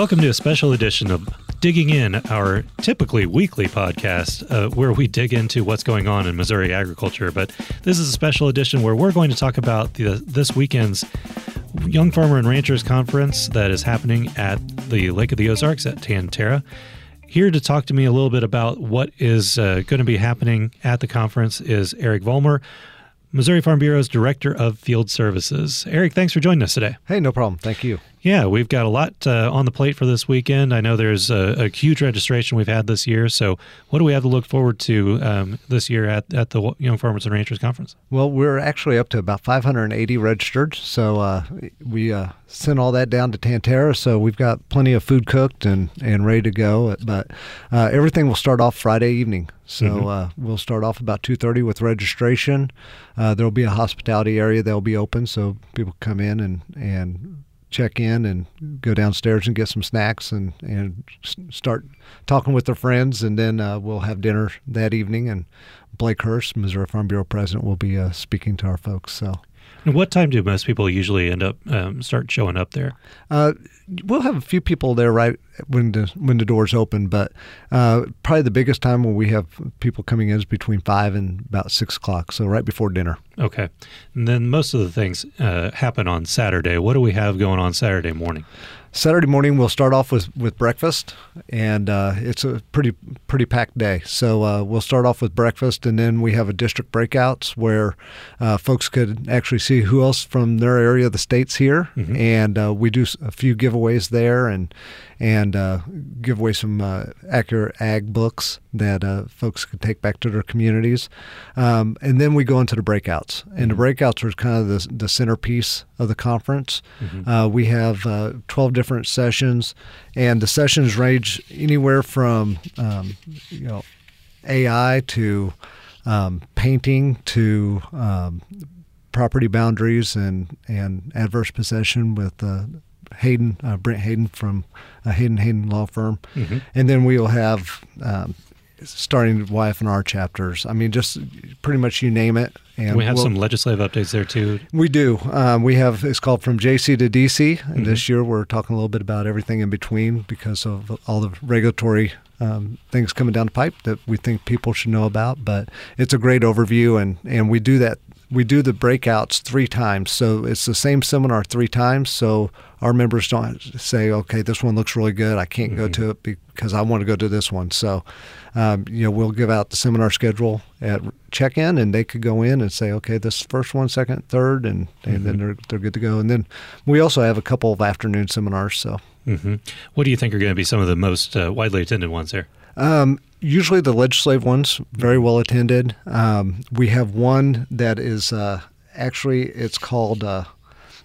Welcome to a special edition of Digging In, our typically weekly podcast uh, where we dig into what's going on in Missouri agriculture. But this is a special edition where we're going to talk about the, this weekend's Young Farmer and Ranchers Conference that is happening at the Lake of the Ozarks at Tan-Tar-A. Here to talk to me a little bit about what is uh, going to be happening at the conference is Eric Vollmer, Missouri Farm Bureau's Director of Field Services. Eric, thanks for joining us today. Hey, no problem. Thank you. Yeah, we've got a lot uh, on the plate for this weekend. I know there's a, a, huge registration we've had this year. So, what do we have to look forward to um, this year at, at the Young Farmers and Ranchers Conference? Well, we're actually up to about 580 registered. So, uh, we uh, sent all that down to Tan-Tar-A. So, we've got plenty of food cooked and, and ready to go. But uh, everything will start off Friday evening. So, mm-hmm. Uh, we'll start off about 2.30 with registration. Uh, there'll be a hospitality area that'll be open so people come in and, and check in and go downstairs and get some snacks and, and start talking with their friends. And then uh, we'll have dinner that evening. And Blake Hurst, Missouri Farm Bureau president, will be uh, speaking to our folks. So and what time do most people usually end up um, start showing up there? Uh, we'll have a few people there right when the when the doors open, but uh, probably the biggest time when we have people coming in is between five and about six o'clock, so right before dinner. Okay, and then most of the things uh, happen on Saturday. What do we have going on Saturday morning? Saturday morning we'll start off with, with breakfast, and uh, it's a pretty pretty packed day. So uh, we'll start off with breakfast, and then we have a district breakouts where uh, folks could actually see who else from their area of the states here, mm-hmm. and uh, we do a few giveaways there, and and uh, give away some uh, accurate ag books that uh, folks could take back to their communities. Um, and then we go into the breakouts. And mm-hmm. the breakouts are kind of the, the centerpiece of the conference. Mm-hmm. Uh, we have uh, 12 different sessions, and the sessions range anywhere from um, you know AI to um, painting to um, property boundaries and, and adverse possession with uh, Hayden, uh, Brent Hayden from uh, Hayden Hayden Law Firm, mm-hmm. and then we will have um, starting YF and R chapters. I mean, just pretty much you name it. And we have we'll, some legislative updates there too. We do. Um, we have it's called from JC to DC, and mm-hmm. this year we're talking a little bit about everything in between because of all the regulatory um, things coming down the pipe that we think people should know about. But it's a great overview, and and we do that we do the breakouts three times. So it's the same seminar three times. So our members don't say, okay, this one looks really good. I can't mm-hmm. go to it because I want to go to this one. So, um, you know, we'll give out the seminar schedule at check in and they could go in and say, okay, this first one, second, third, and, and mm-hmm. then they're, they're good to go. And then we also have a couple of afternoon seminars. So, mm-hmm. what do you think are going to be some of the most uh, widely attended ones there? Um, usually the legislative ones very well attended. Um, we have one that is uh, actually it's called uh,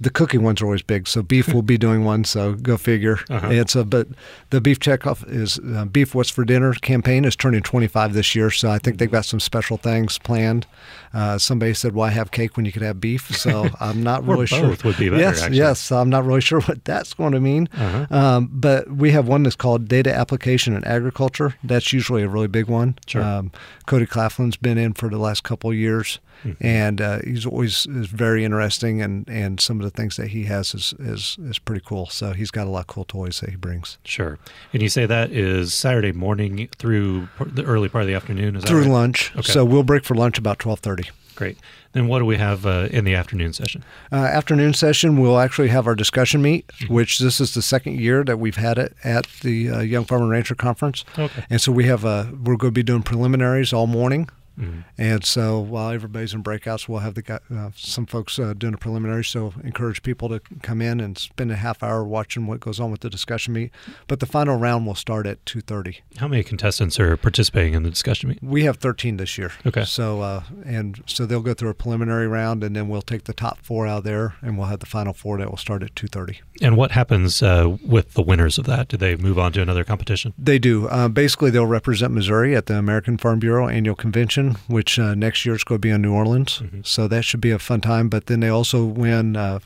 the cooking ones are always big. So beef will be doing one. So go figure. Uh-huh. It's a but the beef checkoff is uh, beef. What's for dinner campaign is turning 25 this year. So I think they've got some special things planned. Uh, somebody said, "Why have cake when you could have beef?" So I'm not really sure. would be better. Yes, actually. yes. I'm not really sure what that's going to mean. Uh-huh. Um, but we have one that's called data application in agriculture. That's usually a really big one. Sure. Um, Cody Claflin's been in for the last couple years. Mm-hmm. And uh, he's always is very interesting, and, and some of the things that he has is, is is pretty cool. So he's got a lot of cool toys that he brings. Sure. And you say that is Saturday morning through the early part of the afternoon. Is through right? lunch. Okay. So we'll break for lunch about twelve thirty. Great. Then what do we have uh, in the afternoon session? Uh, afternoon session, we'll actually have our discussion meet, mm-hmm. which this is the second year that we've had it at the uh, Young Farmer Rancher Conference. Okay. And so we have a, we're going to be doing preliminaries all morning. Mm-hmm. And so while everybody's in breakouts, we'll have the uh, some folks uh, doing a preliminary. So encourage people to come in and spend a half hour watching what goes on with the discussion meet. But the final round will start at two thirty. How many contestants are participating in the discussion meet? We have thirteen this year. Okay. So uh, and so they'll go through a preliminary round, and then we'll take the top four out there, and we'll have the final four that will start at two thirty. And what happens uh, with the winners of that? Do they move on to another competition? They do. Uh, basically, they'll represent Missouri at the American Farm Bureau annual convention, which uh, next year is going to be in New Orleans. Mm-hmm. So that should be a fun time. But then they also win uh,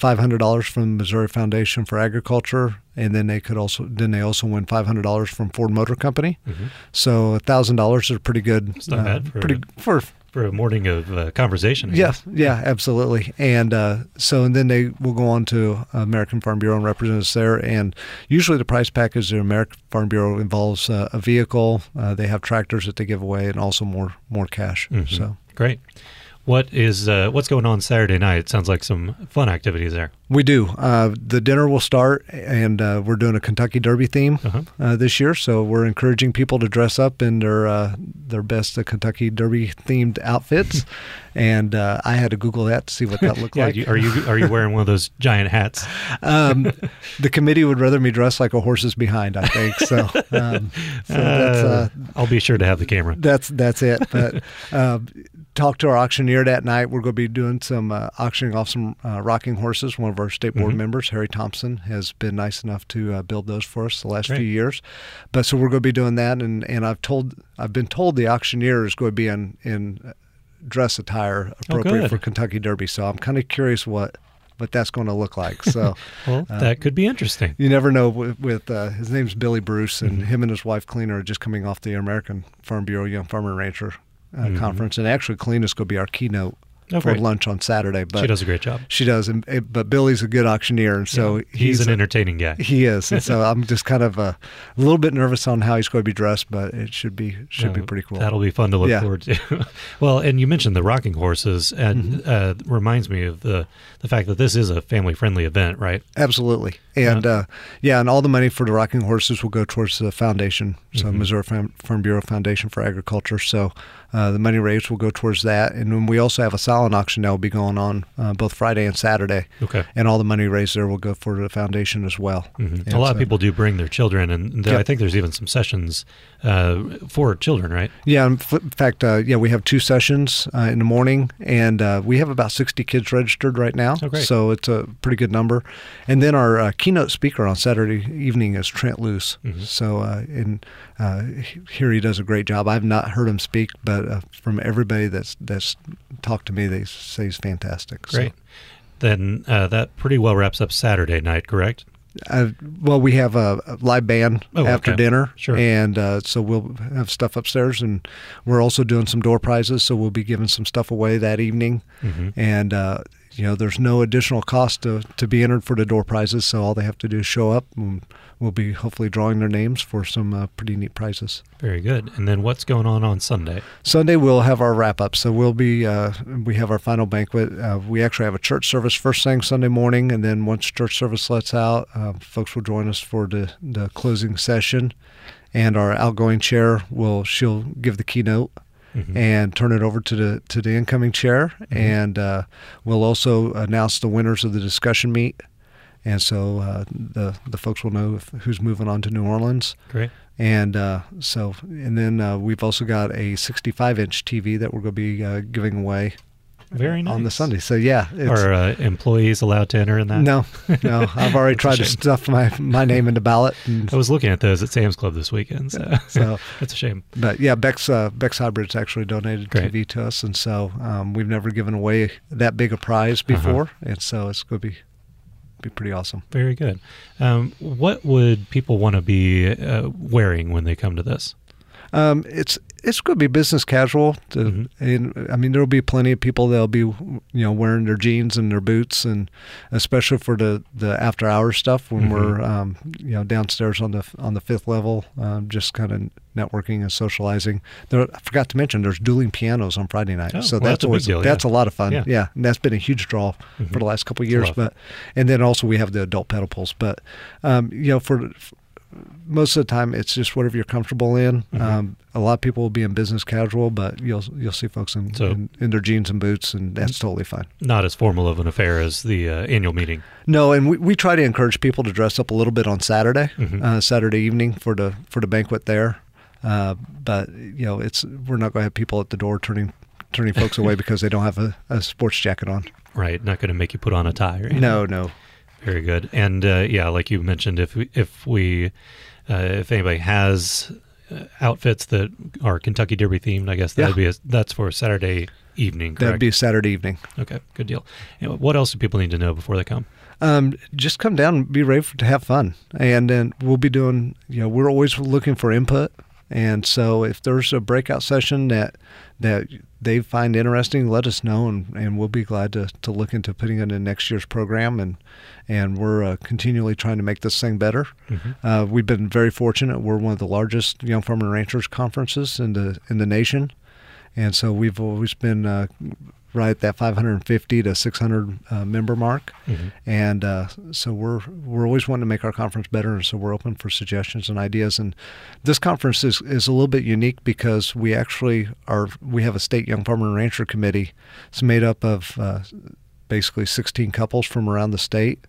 $500 from the Missouri Foundation for Agriculture, and then they could also then they also win $500 from Ford Motor Company. Mm-hmm. So $1,000 is pretty good. It's not uh, bad for, pretty for for a morning of uh, conversation. Yeah, yeah, absolutely. And uh, so, and then they will go on to American Farm Bureau and represent us there. And usually, the prize package at American Farm Bureau involves uh, a vehicle. Uh, they have tractors that they give away, and also more more cash. Mhm. So Great. What is uh, what's going on Saturday night? It sounds like some fun activities there. we do. Uh, the dinner will start, and uh, we're doing a Kentucky Derby theme Uh-huh. uh, this year. So we're encouraging people to dress up in their uh, their best uh, Kentucky Derby themed outfits. and uh, I had to Google that to see what that looked Yeah, like. you, are you are you wearing one of those giant hats? um, the committee would rather me dress like a horse's behind. I think so. Um, so that's uh, I'll be sure to have the camera. that's that's it. But uh, talk to our auctioneer that night. We're going to be doing some uh, auctioning off some uh, rocking horses. One of our state board Mhm. members, Harry Thompson, has been nice enough to uh, build those for us the last Great. few years. But so we're going to be doing that, and and I've told I've been told the auctioneer is going to be in in uh, dress attire appropriate Oh, for Kentucky Derby. So I'm kind of curious what what that's going to look like. So. Well, Uh, that could be interesting. You never know with, with uh, his name's Billy Bruce, and Mhm. him and his wife Cleaner are just coming off the American Farm Bureau Young Farmer and Rancher uh, Mhm. conference, and actually going to be our keynote Oh, for lunch on Saturday. But she does a great job. She does, and, and- but Billy's a good auctioneer, and so Yeah, he's, an a- entertaining guy. he is, and so I'm just kind of uh, a little bit nervous on how he's going to be dressed, but it should be should be pretty cool. That'll be fun to look Yeah. forward to. well, and you mentioned the rocking horses, and Mm-hmm. uh, reminds me of the the fact that this is a family friendly event, right? Absolutely, and uh, yeah, and all the money for the rocking horses will go towards the foundation, so Mhm. Missouri Farm, Farm Bureau Foundation for Agriculture. So uh, the money raised will go towards that, and then we also have a silent auction that will be going on uh, both Friday and Saturday, Okay. and all the money raised there will go for the foundation as well. hmm A lot of people do bring their children, and Yep. I think there's even some sessions uh, for children, right? Yeah, in f- in fact, uh, yeah, we have two sessions uh, in the morning, and uh, we have about 60 kids registered right now. Oh. So it's a pretty good number. And then our uh, keynote speaker on Saturday evening is Trent Loos. Mhm. So, uh, and uh, here he does a great job. I've not heard him speak, but uh, from everybody that's that's talked to me, they say he's fantastic. So, Great. Then uh, that pretty well wraps up Saturday night, correct? Uh, well, we have a, a live band Oh, after okay. dinner, Sure. and uh, so we'll have stuff upstairs, and we're also doing some door prizes, so we'll be giving some stuff away that evening, hmm and uh, you know, there's no additional cost to, to be entered for the door prizes, so all they have to do is show up, and we'll be hopefully drawing their names for some uh, pretty neat prizes. Very good. And then what's going on on Sunday? Sunday we'll have our wrap up. So we'll be uh, we have our final banquet. Uh, we actually have a church service first thing Sunday morning, and then once church service lets out, uh, folks will join us for the the closing session. And our outgoing chair will she'll give the keynote Mhm. and turn it over to the to the incoming chair, and uh, we'll also announce the winners of the discussion meet. And so uh, the the folks will know if, who's moving on to New Orleans. Great. And uh, so, and then uh, we've also got a 65 inch TV that we're going to be uh, giving away Very nice. on the Sunday. So yeah, it's, Are uh, employees allowed to enter in that? no, no, I've already tried to stuff my my name in the ballot. And I was looking at those at Sam's Club this weekend, so, So- that's a shame. But yeah, Beck's uh, Beck's Hybrids actually donated Great. TV to us, and so um, we've never given away that big a prize Uh-huh. before, and so it's going to be be pretty awesome. Very good. Um, what would people want to be uh, wearing when they come to this? Um, it's it's going to be business casual. To, Mhm. and I mean, there will be plenty of people that'll be, you know, wearing their jeans and their boots, and especially for the, the after hours stuff when Mhm. we're, um, you know, downstairs on the on the fifth level, um, just kind of networking and socializing. There, I forgot to mention there's dueling pianos on Friday night, Oh, so well, that's that's always deal, that's yeah. a lot of fun. Yeah. Yeah, and that's been a huge draw Mhm. for the last couple of years. lot of fun. But and then also we have the adult pedal pulls, but um, you know for most of the time it's just whatever you're comfortable in. Mhm. Um, a lot of people will be in business casual, but you'll you'll see folks in, So- in, in their jeans and boots, and that's totally fine. Not as formal of an affair as the uh, annual meeting. No, and we, we try to encourage people to dress up a little bit on Saturday, Mhm. uh, Saturday evening for the for the banquet there. Uh, but you know, it's we're not going to have people at the door turning turning folks away because they don't have a, a sports jacket on. Right, not going to make you put on a tie or. No, no. Very good. And uh, yeah, like you mentioned, if we, if we uh, if anybody has uh, outfits that are Kentucky Derby themed, I guess that'd Yeah. be a, that's for Saturday evening. Correct? That'd be Saturday evening. okay. Good deal. And what else do people need to know before they come? um, just come down and be ready for, to have fun. And then we'll be doing, you know, we're always looking for input And so if there's a breakout session that that they find interesting, let us know, and, and we'll be glad to, to look into putting it in next year's program. And and we're uh, continually trying to make this thing better. Mm-hmm. Uh, we've been very fortunate. We're one of the largest young farmer and ranchers conferences in the in the nation, and so we've always been uh, right at that 550 to 600 uh, member mark, mm-hmm. and uh, so we're we're always wanting to make our conference better, and so we're open for suggestions and ideas. And this conference is, is a little bit unique because we actually are we have a state young farmer and rancher committee. It's made up of uh, basically 16 couples from around the state.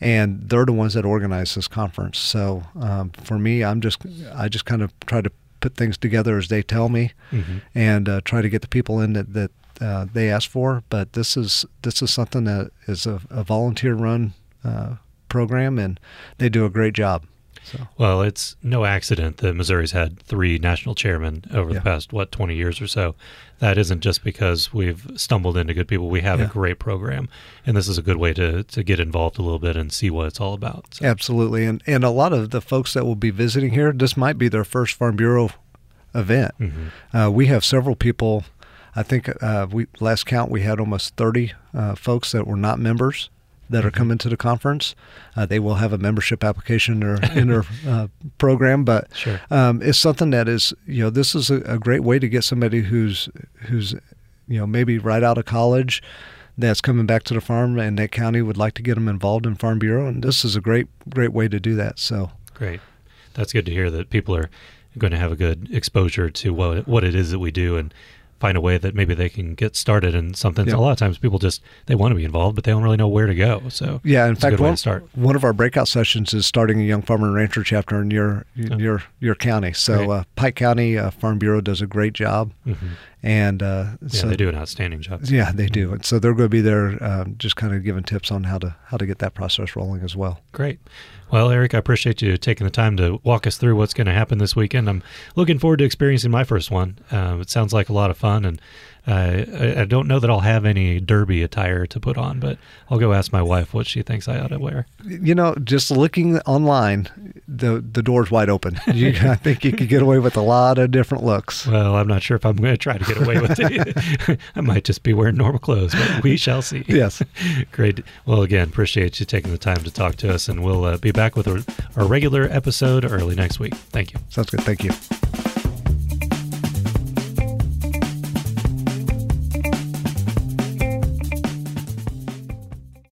And they're the ones that organize this conference. So um, for me, I'm just I just kind of try to put things together as they tell me, mm-hmm. and uh, try to get the people in that, that uh, they ask for. But this is this is something that is a, a volunteer run uh, program, and they do a great job. So. Well, it's no accident that Missouri's had three national chairmen over yeah. the past what twenty years or so. That isn't just because we've stumbled into good people. We have yeah. a great program, and this is a good way to to get involved a little bit and see what it's all about. So. Absolutely, and and a lot of the folks that will be visiting here, this might be their first Farm Bureau event. Mm-hmm. Uh, we have several people I think uh, we last count we had almost 30 uh, folks that were not members that are coming to the conference. Uh, they will have a membership application in their, in their uh, program, but sure. um, it's something that is you know this is a, a, great way to get somebody who's who's you know maybe right out of college that's coming back to the farm and that county would like to get them involved in Farm Bureau, and this is a great great way to do that. So great, that's good to hear that people are going to have a good exposure to what what it is that we do and find a way that maybe they can get started in something. Yeah. A lot of times people just they want to be involved, but they don't really know where to go. So yeah, in fact, one, one of our breakout sessions is starting a young farmer and rancher chapter in your oh. your your county. So uh, Pike County uh, Farm Bureau does a great job. Mm-hmm. And uh, yeah, so, they do an outstanding job. Yeah, they do. And so they're going to be there, um, just kind of giving tips on how to how to get that process rolling as well. Great. Well, Eric, I appreciate you taking the time to walk us through what's going to happen this weekend. I'm looking forward to experiencing my first one. Um, it sounds like a lot of fun, and uh, I, I, don't know that I'll have any derby attire to put on, but I'll go ask my wife what she thinks I ought to wear. You know, just looking online, the the door's wide open. You, I think you could get away with a lot of different looks. Well, I'm not sure if I'm going to try to get away with it. I might just be wearing normal clothes, but we shall see. Yes. Great. Well, again, appreciate you taking the time to talk to us, and we'll uh, be back with our, our regular episode early next week. Thank you. Sounds good. Thank you.